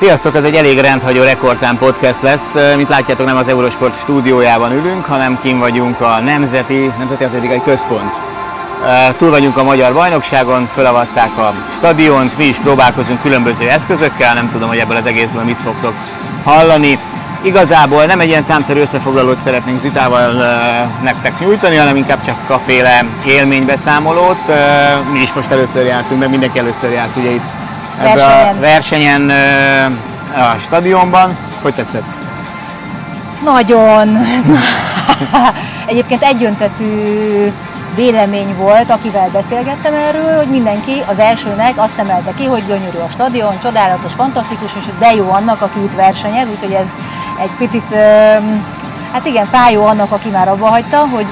Sziasztok, ez egy elég rendhagyó rekordtán podcast lesz. Mint látjátok, nem az Eurosport stúdiójában ülünk, hanem kim vagyunk a Nemzeti, Nemzeti Atlétikai Központ. Túl vagyunk a magyar bajnokságon, felavatták a stadiont, mi is próbálkozunk különböző eszközökkel, nem tudom, hogy ebből az egészből mit fogtok hallani. Igazából nem egy ilyen számszerű összefoglalót szeretnénk Zitával nektek nyújtani, hanem inkább csak kaféle élménybeszámolót. Mi is most először jártunk, mert mindenki először járt ugye itt ebben a versenyen a stadionban. Hogy tetszett? Nagyon. Egyébként egyöntetű vélemény volt, akivel beszélgettem erről, hogy mindenki az elsőnek azt emelte ki, hogy gyönyörű a stadion, csodálatos, fantasztikus, és de jó annak, aki itt versenyez, úgyhogy ez egy picit, hát igen, fájó annak, aki már abba hagyta, hogy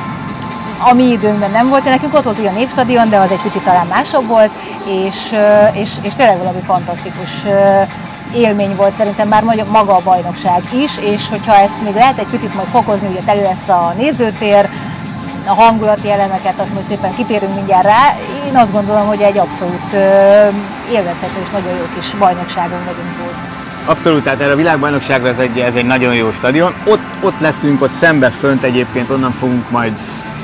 a mi időnkben nem volt, nekünk ott volt ugyan népstadion, de az egy picit talán másabb volt, és, és, és tényleg valami fantasztikus élmény volt szerintem már maga a bajnokság is, és hogyha ezt még lehet egy picit majd fokozni, ugye elő lesz a nézőtér, a hangulati elemeket, azt majd szépen kitérünk mindjárt rá. Én azt gondolom, hogy egy abszolút élvezhető és nagyon jó kis bajnokságon vagyunk túl. Abszolút, tehát erre a világbajnokságra ez egy, ez egy nagyon jó stadion. Ott, ott leszünk, ott szembe fönt egyébként, onnan fogunk majd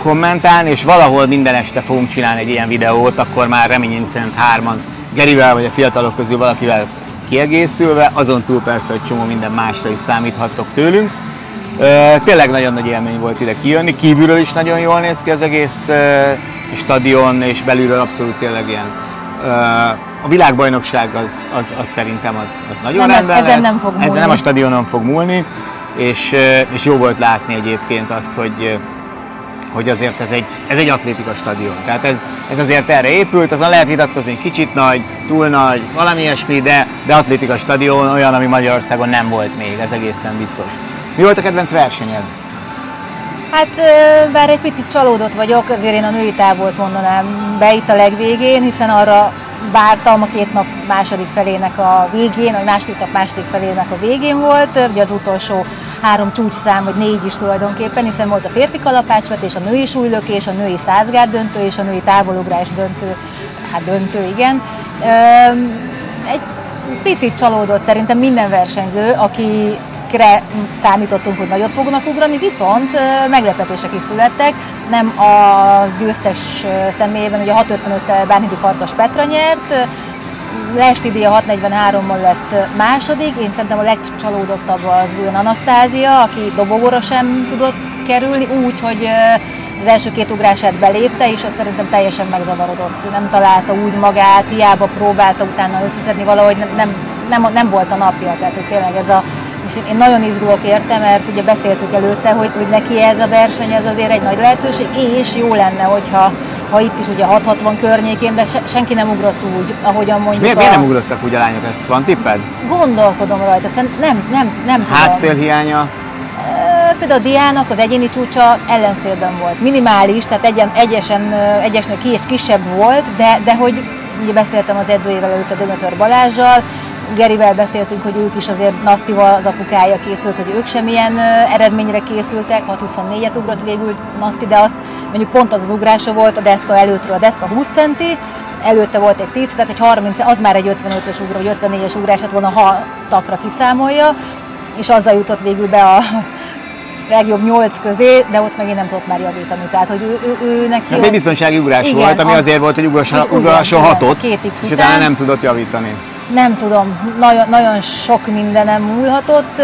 kommentálni, és valahol minden este fogunk csinálni egy ilyen videót, akkor már reményünk szerint hárman, Gerivel vagy a fiatalok közül valakivel kiegészülve, azon túl persze, hogy csomó minden másra is számíthattok tőlünk. Tényleg nagyon nagy élmény volt ide kijönni, kívülről is nagyon jól néz ki az egész stadion, és belülről abszolút tényleg ilyen a világbajnokság az, az, az szerintem az, az nagyon nem, rendben ez, ezen nem fog múlni. Ezen nem a stadionon fog múlni, és, és jó volt látni egyébként azt, hogy hogy azért ez egy, ez egy atlétika stadion. Tehát ez, ez azért erre épült, azon lehet vitatkozni, kicsit nagy, túl nagy, valami ilyesmi, de, de atlétika stadion olyan, ami Magyarországon nem volt még, ez egészen biztos. Mi volt a kedvenc versenyed? Hát bár egy picit csalódott vagyok, azért én a női távolt mondanám be itt a legvégén, hiszen arra vártam a két nap második felének a végén, vagy második nap második felének a végén volt, ugye az utolsó három csúcsszám, vagy négy is tulajdonképpen, hiszen volt a férfi kalapácsvetés, a női súlylökés, a női százgárd döntő és a női távolugrás döntő, hát döntő, igen. Egy picit csalódott szerintem minden versenyző, aki számítottunk, hogy nagyot fognak ugrani, viszont meglepetések is születtek. Nem a győztes személyében, ugye a 655-tel Bánhidi Farkas Petra nyert, Lesti díja 643-mal lett második, én szerintem a legcsalódottabb az olyan Anasztázia, aki dobogóra sem tudott kerülni, úgy, hogy az első két ugrását belépte, és ott szerintem teljesen megzavarodott. Nem találta úgy magát, hiába próbálta utána összeszedni valahogy, nem, nem, nem, nem volt a napja. Tehát tényleg ez a és én nagyon izgulok érte, mert ugye beszéltük előtte, hogy, hogy neki ez a verseny, ez azért egy nagy lehetőség, és jó lenne, hogyha ha itt is ugye 660 környékén, de se, senki nem ugrott úgy, ahogyan mondjuk miért, a... miért nem ugrottak úgy a lányok? Ezt van tipped? Gondolkodom rajta, nem, nem, nem, nem tudom. Hátszél hiánya? Például a Diának az egyéni csúcsa ellenszélben volt. Minimális, tehát egyen, egyesen, egyesnek kisebb volt, de, de hogy ugye beszéltem az edzőjével előtt a Dömötör Balázsjal, Gerivel beszéltünk, hogy ők is azért Nasztival az apukája készült, hogy ők sem ilyen eredményre készültek, 6-24-et ugrott végül Naszti, de azt mondjuk pont az az ugrása volt a deszka előttről, a deszka 20 centi, előtte volt egy 10, tehát egy 30, az már egy 55-ös ugró, vagy 54-es ugrás lett volna, ha takra kiszámolja, és azzal jutott végül be a legjobb nyolc közé, de ott megint nem tudott már javítani. Tehát, hogy ő, ő, ő neki... Ez egy biztonsági ugrás igen, volt, ami az, azért volt, hogy ugrassa hatot, és utána nem tudott javítani nem tudom, nagyon, nagyon sok mindenem múlhatott.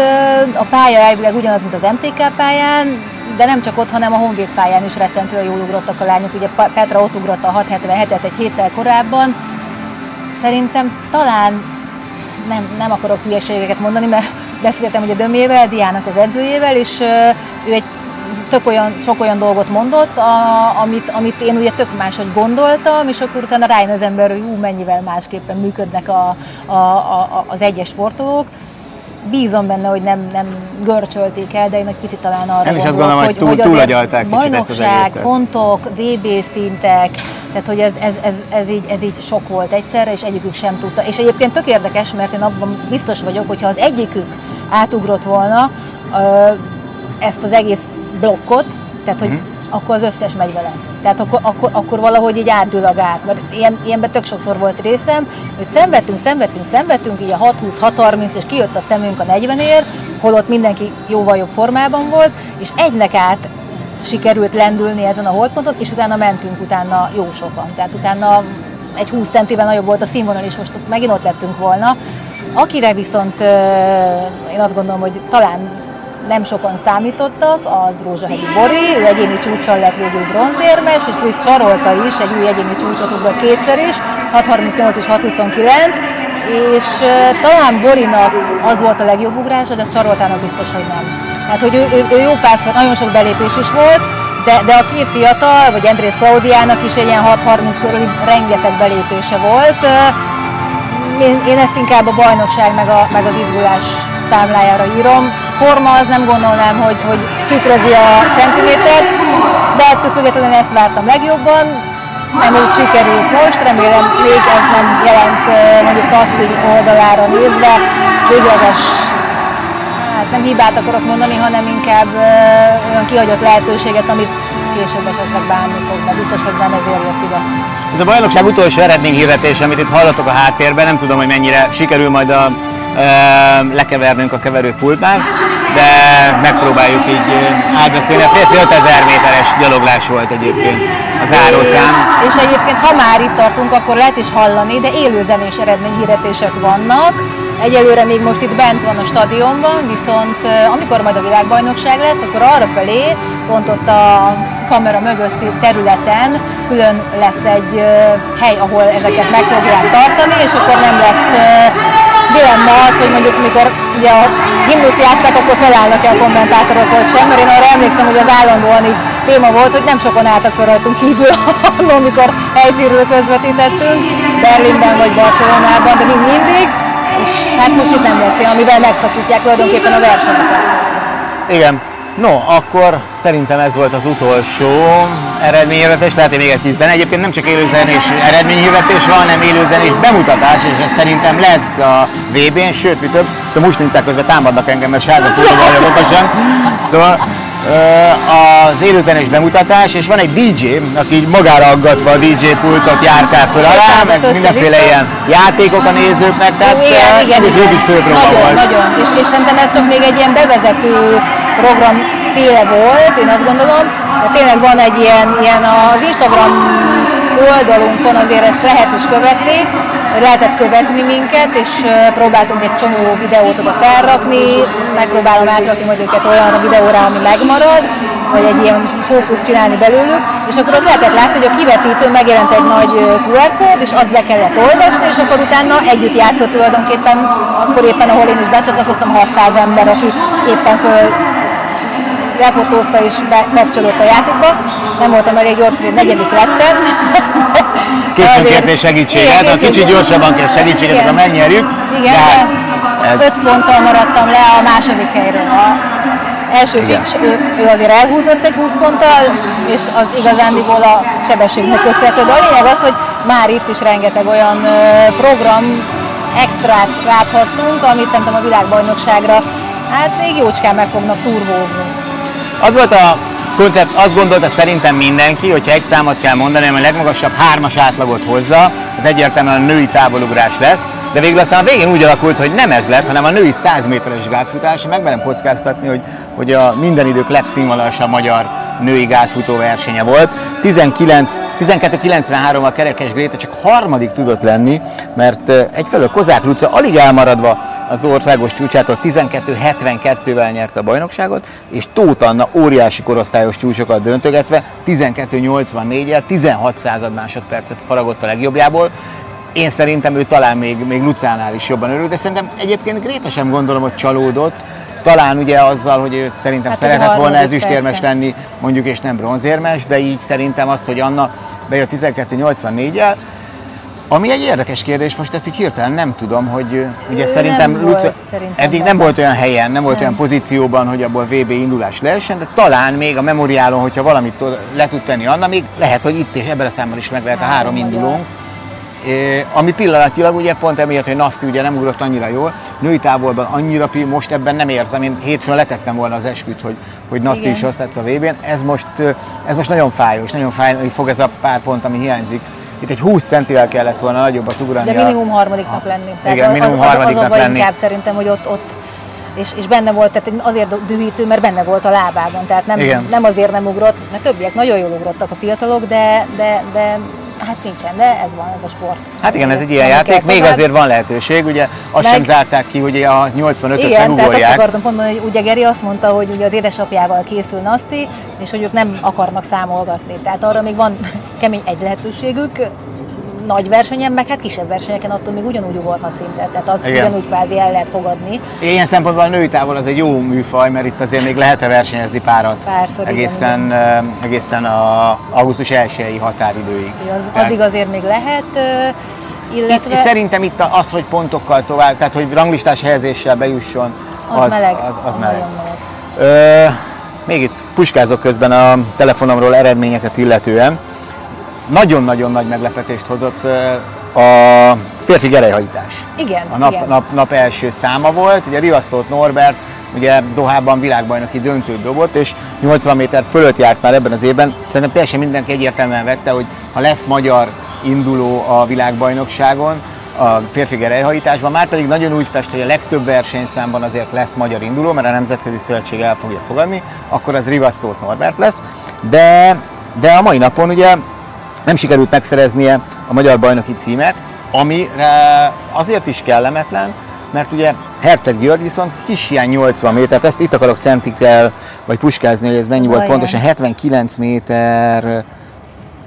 A pálya elvileg ugyanaz, mint az MTK pályán, de nem csak ott, hanem a Honvéd pályán is rettentően jól ugrottak a lányok. Ugye Petra ott ugrott a 677-et egy héttel korábban. Szerintem talán nem, nem akarok hülyeségeket mondani, mert beszéltem ugye Dömével, Diának az edzőjével, és ő egy tök olyan, sok olyan dolgot mondott, a, amit, amit én ugye tök máshogy gondoltam, és akkor utána rájön az ember, hogy ú, mennyivel másképpen működnek a, a, a, az egyes sportolók. Bízom benne, hogy nem, nem görcsölték el, de én egy picit talán arra Én is azt gondolom, hogy, túl, hogy túlagyalták bajnokság, pontok, VB szintek, tehát hogy ez, ez, ez, ez, így, ez így sok volt egyszerre, és egyikük sem tudta. És egyébként tök érdekes, mert én abban biztos vagyok, hogyha az egyikük átugrott volna, ezt az egész blokkot, tehát hogy uh-huh. akkor az összes megy vele. Tehát akkor, akkor, akkor valahogy így átdől a gát. Mert ilyen, ilyenben tök sokszor volt részem, hogy szenvedtünk, szenvedtünk, szenvedtünk, így a 6-20-6-30, és kijött a szemünk a 40-ér, holott mindenki jóval jobb formában volt, és egynek át sikerült lendülni ezen a holdponton, és utána mentünk utána jó sokan. Tehát utána egy 20 centivel nagyobb volt a színvonal, és most megint ott lettünk volna. Akire viszont én azt gondolom, hogy talán nem sokan számítottak, az Rózsahegyi Bori, ő egyéni csúcsal lett végül bronzérmes, és Krisz Csarolta is, egy új egyéni csúcsot ugrott kétszer is, 6.38 és 6.29, és talán Borinak az volt a legjobb ugrása, de Csaroltának biztos, hogy nem. Hát, hogy ő, ő, ő jó párszor, nagyon sok belépés is volt, de, de a két fiatal, vagy Andrész Klaudiának is egy ilyen 6.30 körüli rengeteg belépése volt. Én, én ezt inkább a bajnokság meg, a, meg az izgulás számlájára írom. Forma az nem gondolnám, hogy, hogy tükrözi a centimétert, de ettől függetlenül ezt vártam legjobban. Nem úgy sikerült most, remélem még ez nem jelent mondjuk Kaszti oldalára nézve végleges hát nem hibát akarok mondani, hanem inkább olyan kihagyott lehetőséget, amit később esetleg bánni fog, de biztos, hogy nem ezért jött ide. Ez a bajnokság utolsó eredményhirdetés, amit itt hallatok a háttérben, nem tudom, hogy mennyire sikerül majd a lekevernünk a keverőpultnál, de megpróbáljuk így átbeszélni. A férfi 5000 méteres gyaloglás volt egyébként az zárószám. És egyébként, ha már itt tartunk, akkor lehet is hallani, de élőzenés eredményhirdetések vannak. Egyelőre még most itt bent van a stadionban, viszont amikor majd a világbajnokság lesz, akkor arra felé, pont ott a kamera mögötti területen külön lesz egy hely, ahol ezeket meg fogják tartani, és akkor nem lesz dilemma az, hogy mondjuk mikor ugye a himnuszt játszák, akkor felállnak-e a kommentátorok vagy sem, mert én arra emlékszem, hogy az állandóan így téma volt, hogy nem sokan álltak fel rajtunk kívül, amikor helyszínről közvetítettünk, Berlinben vagy Barcelonában, de mind mindig, és hát most itt nem lesz amivel megszakítják tulajdonképpen a versenyeket. Igen, No, akkor szerintem ez volt az utolsó eredményhirdetés, lehet, hogy még egy kis zene. Egyébként nem csak élőzenés eredményhirdetés van, hanem élőzenés bemutatás, és ez szerintem lesz a VB-n, sőt, mi több, a muslincák közben támadnak engem, mert sárga vagyok okosan. Szóval az élőzenés bemutatás, és van egy DJ, aki magára aggatva a DJ pultot járkál föl alá, meg mindenféle ilyen játékok a nézőknek, tehát igen, igen, ez igen. is nagyon, volt. Nagyon, és, és szerintem ez csak még egy ilyen bevezető program féle volt, én azt gondolom, de tényleg van egy ilyen, ilyen az Instagram oldalunkon azért ezt lehet is követni, lehetett követni minket, és próbáltunk egy csomó videót oda felrakni, megpróbálom átrakni majd őket olyan videóra, ami megmarad, vagy egy ilyen fókuszt csinálni belőlük, és akkor ott lehetett látni, hogy a kivetítő megjelent egy nagy QR kód, és azt be kellett olvasni, és akkor utána együtt játszott tulajdonképpen, akkor éppen, ahol én is becsatlakoztam, 600 ember, aki éppen föl lefotózta és bekapcsolódott a játékba. Nem voltam elég gyors, hogy negyedik lettem. Későn kértél segítséget, a kicsit gyorsabban kell segítséget, ha megnyerjük. Igen, de ez... öt ponttal maradtam le a második helyről. A első Csics, ő, ő azért elhúzott egy 20 ponttal, és az igazándiból a sebességnek köszönhető. De a lényeg az, hogy már itt is rengeteg olyan program, extrát láthattunk, amit szerintem a világbajnokságra hát még jócskán meg fognak turvózni. Az volt a koncept, azt gondolta szerintem mindenki, hogyha egy számot kell mondani, ami a legmagasabb hármas átlagot hozza, az egyértelműen a női távolugrás lesz, de végül aztán a végén úgy alakult, hogy nem ez lett, hanem a női 100 méteres gátfutás. Megmerem kockáztatni, hogy, hogy a minden idők legszínvonalasabb magyar női gátfutó versenye volt. 12.93-al Kerekes Gréta csak harmadik tudott lenni, mert egyfelől Kozák Luca alig elmaradva az országos csúcsától 12.72-vel nyerte a bajnokságot, és Tóth Anna óriási korosztályos csúcsokat döntögetve 12.84-el 16 század másodpercet faragott a legjobbjából. Én szerintem ő talán még, még Lucánál is jobban örül, de szerintem egyébként Gréta sem gondolom, hogy csalódott, talán ugye azzal, hogy őt szerintem hát szeretett volna ezüstérmes lenni, mondjuk és nem bronzérmes, de így szerintem azt, hogy Anna bejött 12.84-el, ami egy érdekes kérdés, most ezt így hirtelen nem tudom, hogy ugye szerintem, nem Luca, volt, szerintem eddig nem volt olyan helyen, nem volt nem. olyan pozícióban, hogy abból VB indulás lehessen, de talán még a memoriálon, hogyha valamit le tud tenni Anna, még lehet, hogy itt és ebben a számban is meg lehet három a három indulónk. É, ami pillanatilag ugye pont emiatt, hogy Naszti ugye nem ugrott annyira jól, női távolban annyira pi, most ebben nem érzem, én hétfőn letettem volna az esküt, hogy, hogy Naszti is azt tetsz a vb -n. Ez most ez most nagyon fájós, nagyon fájni fog ez a pár pont, ami hiányzik. Itt egy 20 centivel kellett volna nagyobbat ugrani. De minimum harmadiknak lenni. Tehát igen, minimum az, harmadiknak az, lenni. inkább szerintem, hogy ott, ott és, és benne volt, tehát azért dühítő, mert benne volt a lábában, tehát nem, nem azért nem ugrott, mert többiek nagyon jól ugrottak a fiatalok, de, de, de Hát nincsen, de ez van, ez a sport. Hát igen, ez egy ilyen játék, még azért van lehetőség, ugye azt Meg... sem zárták ki, hogy a 85-öt Igen, tehát azt akartam pont mondani, hogy ugye Geri azt mondta, hogy ugye az édesapjával készül Naszti, és hogy ők nem akarnak számolgatni. Tehát arra még van kemény egy lehetőségük, nagy versenyen, meg hát kisebb versenyeken attól még ugyanúgy ugorhat szintet, tehát az Igen. ugyanúgy kvázi el lehet fogadni. Ilyen szempontból a női távol az egy jó műfaj, mert itt azért még lehet-e versenyezni párat Párszor, egészen, igen, egészen a augusztus 1 határidőig. Az, tehát, addig azért még lehet, illetve... Itt, szerintem itt az, hogy pontokkal tovább, tehát hogy ranglistás helyezéssel bejusson, az, az meleg. Az, az, az meleg. meleg. Ö, még itt puskázok közben a telefonomról eredményeket illetően nagyon-nagyon nagy meglepetést hozott a férfi gerejhajtás. Igen, A nap, igen. Nap, nap első száma volt, ugye Rivasztót Norbert ugye Dohában világbajnoki döntőt dobott, és 80 méter fölött járt már ebben az évben. Szerintem teljesen mindenki egyértelműen vette, hogy ha lesz magyar induló a világbajnokságon, a férfi gerejhajításban, már pedig nagyon úgy fest, hogy a legtöbb versenyszámban azért lesz magyar induló, mert a Nemzetközi Szövetség el fogja fogadni, akkor az Rivasztót Norbert lesz, de, de a mai napon ugye nem sikerült megszereznie a magyar bajnoki címet, amire azért is kellemetlen, mert ugye Herceg György viszont kis hiány 80 métert, ezt itt akarok centikkel, vagy puskázni, hogy ez mennyi volt pontosan, 79 méter,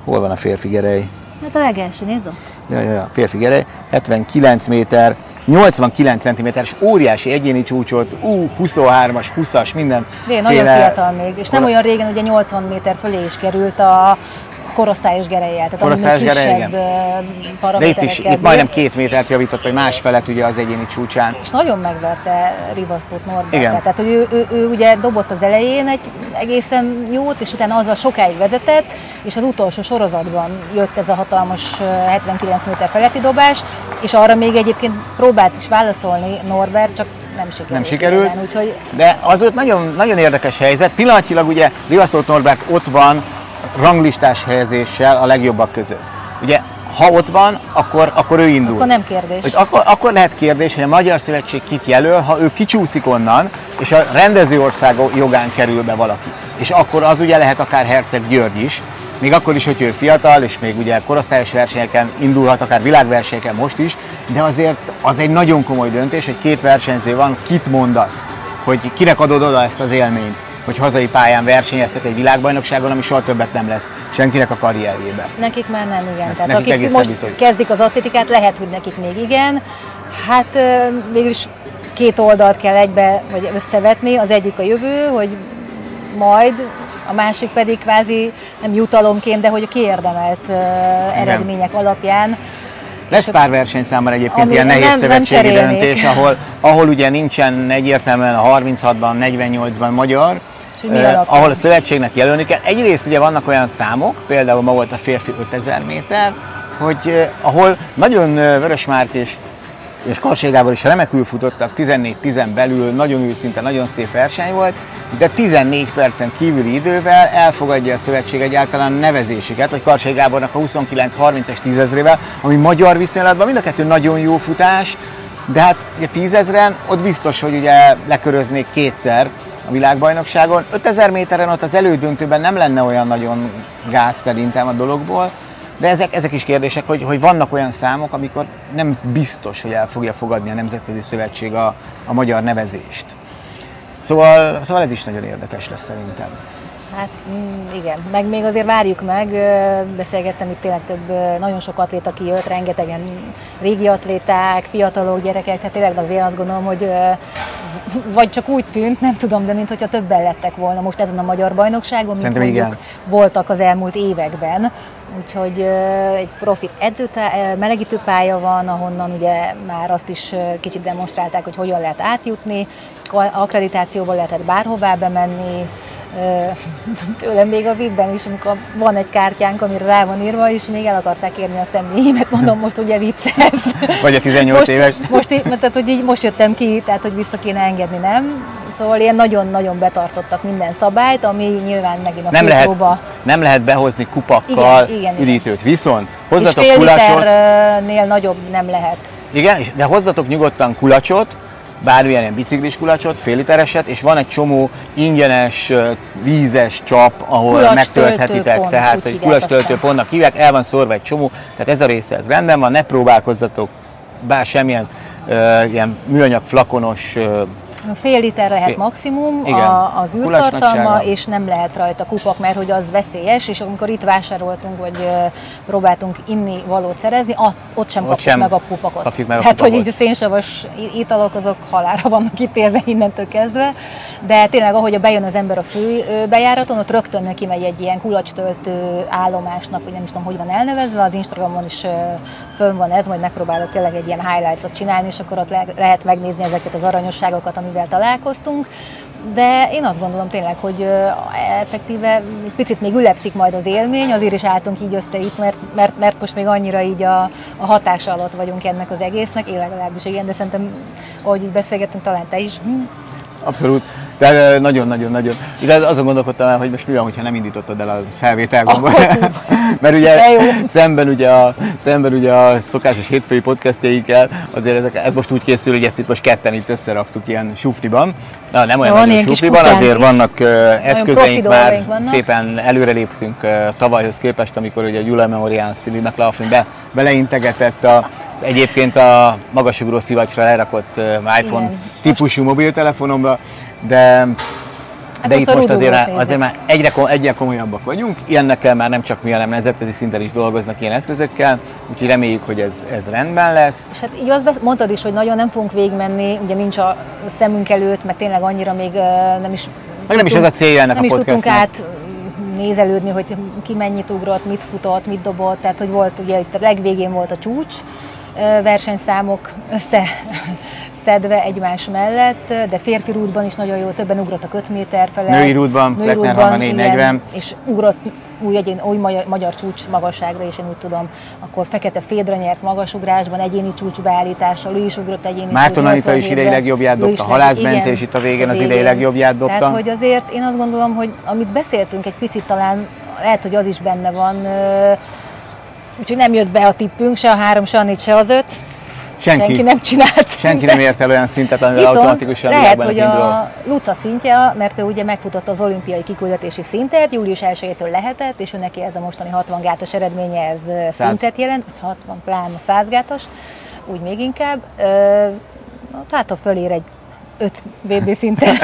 hol van a férfi gerej? Hát a legelső, nézd Ja, ja, ja, férfi gerej, 79 méter, 89 cm-es óriási egyéni csúcsot, ú, 23-as, 20-as, minden. De nagyon fiatal még, és nem olyan régen ugye 80 méter fölé is került a korosztályos gerejjel, tehát korosztályos gerej, kisebb igen. De itt is, itt majdnem két métert javított, vagy másfelet ugye az egyéni csúcsán. És nagyon megverte Rivasztót Norbert. Igen. Tehát, hogy ő, ő, ő, ugye dobott az elején egy egészen jót, és utána azzal sokáig vezetett, és az utolsó sorozatban jött ez a hatalmas 79 méter feletti dobás, és arra még egyébként próbált is válaszolni Norbert, csak nem sikerült. Nem sikerült, igen, úgyhogy... de az volt nagyon, nagyon érdekes helyzet. Pillanatilag ugye Rivasztót Norbert ott van ranglistás helyezéssel a legjobbak között. Ugye, ha ott van, akkor, akkor ő indul. Akkor nem kérdés. Hogy akkor, akkor lehet kérdés, hogy a Magyar Szövetség kit jelöl, ha ő kicsúszik onnan, és a rendező ország jogán kerül be valaki. És akkor az ugye lehet akár Herceg György is, még akkor is, hogy ő fiatal, és még ugye korosztályos versenyeken indulhat, akár világversenyeken most is, de azért az egy nagyon komoly döntés, hogy két versenyző van, kit mondasz, hogy kinek adod oda ezt az élményt hogy hazai pályán versenyezhet egy világbajnokságon, ami soha többet nem lesz senkinek a karrierjében. Nekik már nem, igen. Tehát nekik akik most biztos. kezdik az atlétikát, lehet, hogy nekik még igen. Hát mégis két oldalt kell egybe vagy összevetni. Az egyik a jövő, hogy majd a másik pedig kvázi nem jutalomként, de hogy a kiérdemelt eredmények alapján lesz pár versenyszámmal egyébként ilyen nehéz nem, szövetségi nem döntés, ahol, ahol ugye nincsen egyértelműen a 36-ban, 48-ban magyar, eh, ahol a szövetségnek jelölni kell. Egyrészt ugye vannak olyan számok, például ma volt a férfi 5000 méter, hogy eh, ahol nagyon eh, Vörös Márk és és Karségával is remekül futottak, 14-10 belül, nagyon őszinte, nagyon szép verseny volt, de 14 percen kívüli idővel elfogadja a szövetség egyáltalán nevezésüket, vagy Karsé Gábornak a 29-30-es tízezrével, ami magyar viszonylatban mind a kettő nagyon jó futás, de hát ugye tízezren ott biztos, hogy ugye leköröznék kétszer a világbajnokságon. 5000 méteren ott az elődöntőben nem lenne olyan nagyon gáz szerintem a dologból, de ezek, ezek is kérdések, hogy, hogy vannak olyan számok, amikor nem biztos, hogy el fogja fogadni a Nemzetközi Szövetség a, a magyar nevezést. Szóval, szóval ez is nagyon érdekes lesz szerintem. Hát mm, igen, meg még azért várjuk meg, beszélgettem itt tényleg több, nagyon sok atléta kijött, rengetegen régi atléták, fiatalok, gyerekek, tehát tényleg azért azt gondolom, hogy vagy csak úgy tűnt, nem tudom, de mintha többen lettek volna most ezen a magyar bajnokságon, mint mondjuk igen. voltak az elmúlt években. Úgyhogy egy profit edzőtá, melegítő pálya van, ahonnan ugye már azt is kicsit demonstrálták, hogy hogyan lehet átjutni, akkreditációval lehetett bárhová bemenni, tőlem még a VIP-ben is, amikor van egy kártyánk, amire rá van írva, és még el akarták érni a személyemet, mondom, most ugye vicces. Vagy a 18 most, éves. Most, tehát, hogy így most jöttem ki, tehát hogy vissza kéne engedni, nem? Szóval ilyen nagyon-nagyon betartottak minden szabályt, ami nyilván megint a Nem lehet, nem lehet behozni kupakkal Igen, igen, üdítőt. Viszont és hozzatok fél kulacsot, liternél nagyobb nem lehet. igen, és- de hozzatok nyugodtan kulacsot, bármilyen ilyen biciklis kulacsot, fél litereset, és van egy csomó ingyenes, vízes csap, ahol Kulacstöltő megtölthetitek, pont, tehát hogy hívják, kulacstöltő azt hiszem. pontnak hívják, el van szórva egy csomó, tehát ez a része, ez rendben van, ne próbálkozzatok bár semmilyen ö, ilyen műanyag flakonos ö, Fél liter lehet Fél- maximum Igen. a, az űrtartalma, és nem lehet rajta kupak, mert hogy az veszélyes, és amikor itt vásároltunk, vagy próbáltunk inni valót szerezni, ott, ott sem Ott kapjuk sem meg a kupakot. kapjuk meg a Tehát, hogy kupakot. így a szénsavas italok azok halára vannak ítélve innentől kezdve, de tényleg ahogy bejön az ember a fő bejáraton, ott rögtön neki megy egy ilyen kulacstöltő állomásnak, vagy nem is tudom, hogy van elnevezve, az Instagramon is fönn van ez, majd megpróbálok tényleg egy ilyen highlights-ot csinálni, és akkor ott le- lehet megnézni ezeket az aranyosságokat, amivel találkoztunk. De én azt gondolom tényleg, hogy effektíve picit még ülepszik majd az élmény, azért is álltunk így össze itt, mert, mert, mert most még annyira így a, a hatás alatt vagyunk ennek az egésznek, én legalábbis igen, de szerintem, ahogy így beszélgettünk, talán te is. Abszolút. Tehát nagyon-nagyon-nagyon. Igaz, azon gondolkodtam el, hogy most mi van, hogyha nem indítottad el a felvétel gombot. Mert ugye szemben ugye, a, szemben ugye a szokásos hétfői podcastjaikkel, azért ezek, ez most úgy készül, hogy ezt itt most ketten itt összeraktuk ilyen sufniban. Na, nem olyan Van nagyon sufniban, azért vannak uh, eszközeink már, vannak. szépen előreléptünk uh, tavalyhoz képest, amikor ugye Gyula Memorial Szili McLaughlin be, beleintegetett a, az egyébként a magasugró szivacsra lerakott uh, iPhone Igen. típusú mobiltelefonomba, de Hát de itt most azért, azért már egyre, egyre komolyabbak vagyunk. Ilyenekkel már nem csak mi, hanem nemzetközi szinten is dolgoznak ilyen eszközökkel, úgyhogy reméljük, hogy ez, ez rendben lesz. És hát így azt mondtad is, hogy nagyon nem fogunk végigmenni, ugye nincs a szemünk előtt, meg tényleg annyira még nem is... Meg nem is ez a célja ennek nem a is tudtunk podcastnek. át mm, nézelődni, hogy ki mennyit ugrott, mit futott, mit dobott, tehát hogy volt ugye itt a legvégén volt a csúcs, versenyszámok össze szedve egymás mellett, de férfi rútban is nagyon jó, többen ugrottak 5 méter felett. Női rútban, Kleckner Hanna 4,40. igen, és ugrott új, egyén, új magyar, magyar csúcs magasságra, és én úgy tudom, akkor Fekete Fédra nyert magasugrásban, egyéni csúcsbeállítással, ő is ugrott egyéni Márton Anita is 87-ben. idei legjobbját dobta, Halász Bence is itt a végén az idei legjobbját dobta. Tehát, hogy azért én azt gondolom, hogy amit beszéltünk egy picit talán, lehet, hogy az is benne van, úgyhogy nem jött be a tippünk, se a három, se a négy, se az öt. Senki. Senki nem csinált. Senki nem ért el olyan szintet, amivel Viszont automatikusan lehet, hogy indul. a Luca szintje, mert ő ugye megfutott az olimpiai kiküldetési szintet, július 1-től lehetett, és ő neki ez a mostani 60 gátos eredménye, ez ö, szintet jelent, vagy 60 plán 100 gátos, úgy még inkább. Az hától fölér egy 5 BB szinten,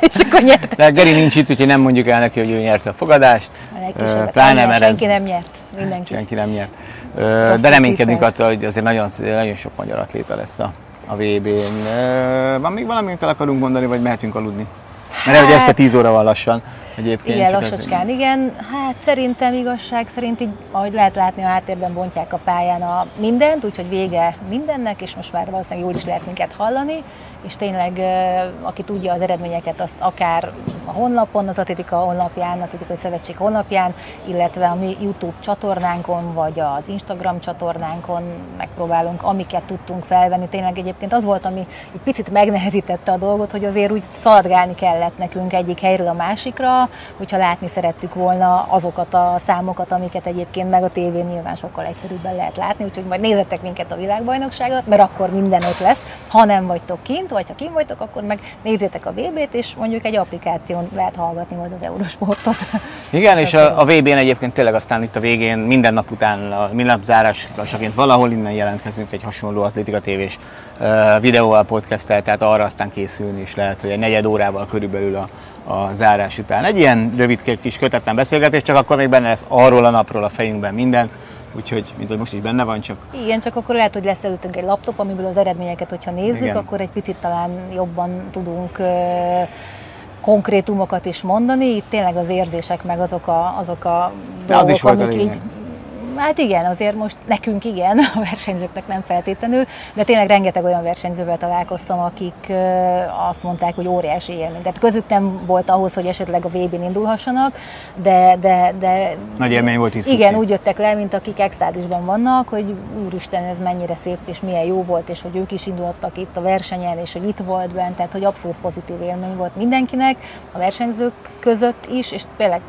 és akkor nyert. De Geri nincs itt, úgyhogy nem mondjuk el neki, hogy ő nyerte a fogadást. A. Pláne, mert ez senki nem nyert, mindenki. senki nem nyert. Ö, De reménykedünk attól, hogy azért nagyon, nagyon sok magyar atléta lesz a, a VB-n. Van még valami, amit el akarunk mondani, vagy mehetünk aludni? Mert hát, ezt a 10 óra van lassan egyébként. Igen, lassacskán, igen. Hát szerintem igazság szerint így, ahogy lehet látni, a háttérben bontják a pályán a mindent, úgyhogy vége mindennek, és most már valószínűleg jól is lehet minket hallani, és tényleg, aki tudja az eredményeket, azt akár a honlapon, az Atletika honlapján, Atletikai Szövetség honlapján, illetve a mi YouTube csatornánkon, vagy az Instagram csatornánkon megpróbálunk, amiket tudtunk felvenni. Tényleg egyébként az volt, ami egy picit megnehezítette a dolgot, hogy azért úgy szaladgálni kellett nekünk egyik helyről a másikra, hogyha látni szerettük volna azokat a számokat, amiket egyébként meg a tévén nyilván sokkal egyszerűbben lehet látni, úgyhogy majd nézzetek minket a világbajnokságot, mert akkor minden ott lesz. Ha nem vagytok kint, vagy ha kint vagytok, akkor meg nézzétek a VB-t, és mondjuk egy applikáción lehet hallgatni majd az Eurosportot. Igen, és a, a VB-n egyébként tényleg aztán itt a végén minden nap után, a minden nap zárásaként valahol innen jelentkezünk egy hasonló atlétika tévés uh, videóval, podcasttel, tehát arra aztán készülni is lehet, hogy egy negyed órával körülbelül a, a zárás után. Egy ilyen rövid kis kötetlen beszélgetés, csak akkor még benne lesz arról a napról a fejünkben minden, úgyhogy, mint hogy most is benne van, csak Igen, csak akkor lehet, hogy lesz előttünk egy laptop, amiből az eredményeket, hogyha nézzük, Igen. akkor egy picit talán jobban tudunk ö, konkrétumokat is mondani. Itt tényleg az érzések, meg azok a, azok a De az dolgok, is volt a amik lényeg. így Hát igen, azért most nekünk igen, a versenyzőknek nem feltétlenül, de tényleg rengeteg olyan versenyzővel találkoztam, akik azt mondták, hogy óriási élmény. Tehát közük nem volt ahhoz, hogy esetleg a VB-n indulhassanak, de, de, de Nagy élmény volt itt. Igen, futni. úgy jöttek le, mint akik extázisban vannak, hogy úristen, ez mennyire szép és milyen jó volt, és hogy ők is indultak itt a versenyen, és hogy itt volt bent, tehát hogy abszolút pozitív élmény volt mindenkinek, a versenyzők között is, és tényleg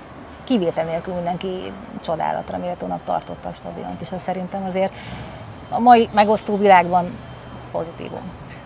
kivétel nélkül mindenki csodálatra méltónak tartotta a stadiont, és ez szerintem azért a mai megosztó világban pozitívum.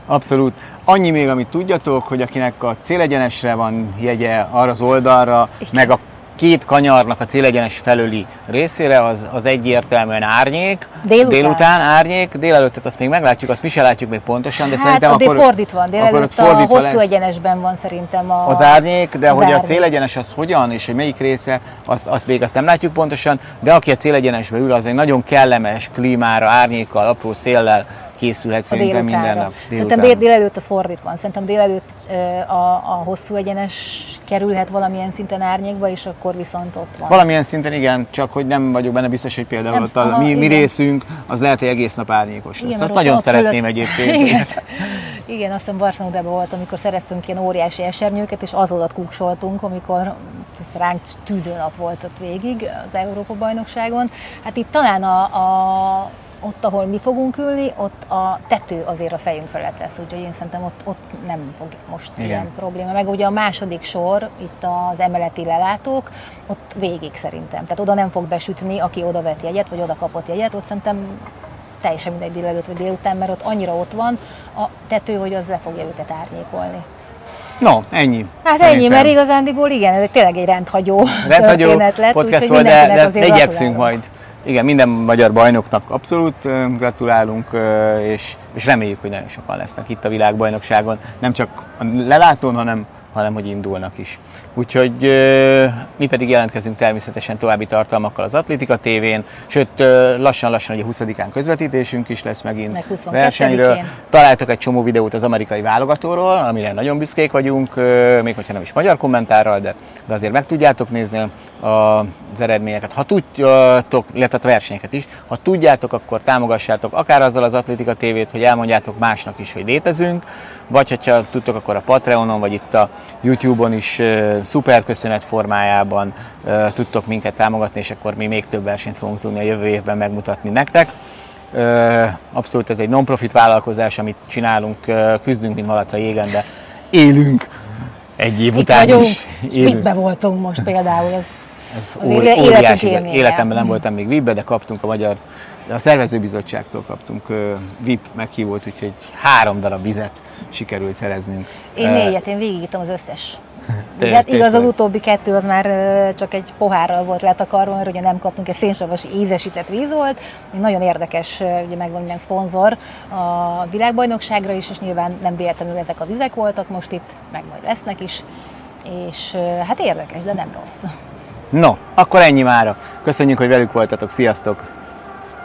Abszolút. Annyi még, amit tudjatok, hogy akinek a célegyenesre van jegye arra az oldalra, Igen. meg a két kanyarnak a célegyenes felüli részére az, az egyértelműen árnyék. Délután. Délután árnyék, délelőttet azt még meglátjuk, azt mi se látjuk még pontosan, de hát, szerintem akkor... fordítva, délelőtt a hosszú lesz. egyenesben van szerintem a... Az árnyék, de az hogy árnyék. a célegyenes az hogyan, és hogy melyik része, azt, azt még azt nem látjuk pontosan, de aki a célegyenesbe ül, az egy nagyon kellemes klímára, árnyékkal, apró széllel készülhet szerintem minden nap. Szerintem dél, délelőtt az fordítva van. Szerintem délelőtt a, a hosszú egyenes kerülhet valamilyen szinten árnyékba, és akkor viszont ott van. Valamilyen szinten igen, csak hogy nem vagyok benne biztos, hogy például nem, ott a, mi, mi részünk, az lehet, hogy egész nap árnyékos lesz. Azt nagyon szeretném fölött... egyébként. Igen. igen, azt hiszem Barcelonában volt, amikor szereztünk ilyen óriási esernyőket, és az odat kuksoltunk, amikor ránk tűzőnap volt ott végig az Európa bajnokságon. Hát itt talán a, a ott, ahol mi fogunk ülni, ott a tető azért a fejünk felett lesz, úgyhogy én szerintem ott, ott nem fog most Igen. ilyen probléma. Meg ugye a második sor, itt az emeleti lelátók, ott végig szerintem. Tehát oda nem fog besütni, aki oda vett jegyet, vagy oda kapott jegyet, ott szerintem teljesen mindegy délelőtt vagy délután, mert ott annyira ott van a tető, hogy az le fogja őket árnyékolni. No, ennyi. Hát szerintem. ennyi, mert igazándiból igen, ez tényleg egy rendhagyó, rendhagyó történet lett. Podcast volt, de, de igyekszünk majd igen, minden magyar bajnoknak abszolút gratulálunk, és, és reméljük, hogy nagyon sokan lesznek itt a világbajnokságon, nem csak a lelátón, hanem hanem hogy indulnak is. Úgyhogy mi pedig jelentkezünk természetesen további tartalmakkal az Atlétika tévén, sőt lassan-lassan ugye 20-án közvetítésünk is lesz megint Meg versenyről. Találtok egy csomó videót az amerikai válogatóról, amire nagyon büszkék vagyunk, még hogyha nem is magyar kommentárral, de, de azért meg tudjátok nézni az eredményeket. Ha tudjátok, illetve a versenyeket is, ha tudjátok, akkor támogassátok akár azzal az Atlétika tévét, hogy elmondjátok másnak is, hogy létezünk, vagy ha tudtok, akkor a Patreonon, vagy itt a YouTube-on is szuper köszönet formájában tudtok minket támogatni, és akkor mi még több versenyt fogunk tudni a jövő évben megmutatni nektek. Abszolút ez egy non-profit vállalkozás, amit csinálunk, küzdünk, mint malac a jégen, de élünk egy év Itt után vagyunk, is. Élünk. voltunk most például, ez ez óriási, életemben nem voltam még VIP-be, de kaptunk a magyar, a szervezőbizottságtól kaptunk VIP meghívót, úgyhogy három darab vizet sikerült szereznünk. Én négyet, én végigítom az összes vizet. Igaz, az utóbbi kettő az már csak egy pohárral volt letakarva, mert ugye nem kaptunk egy szénsavas ízesített víz volt. Nagyon érdekes, ugye megvan minden szponzor a világbajnokságra is, és nyilván nem véletlenül ezek a vizek voltak most itt, meg majd lesznek is. És hát érdekes, de nem rossz. No, akkor ennyi mára. Köszönjük, hogy velük voltatok. Sziasztok!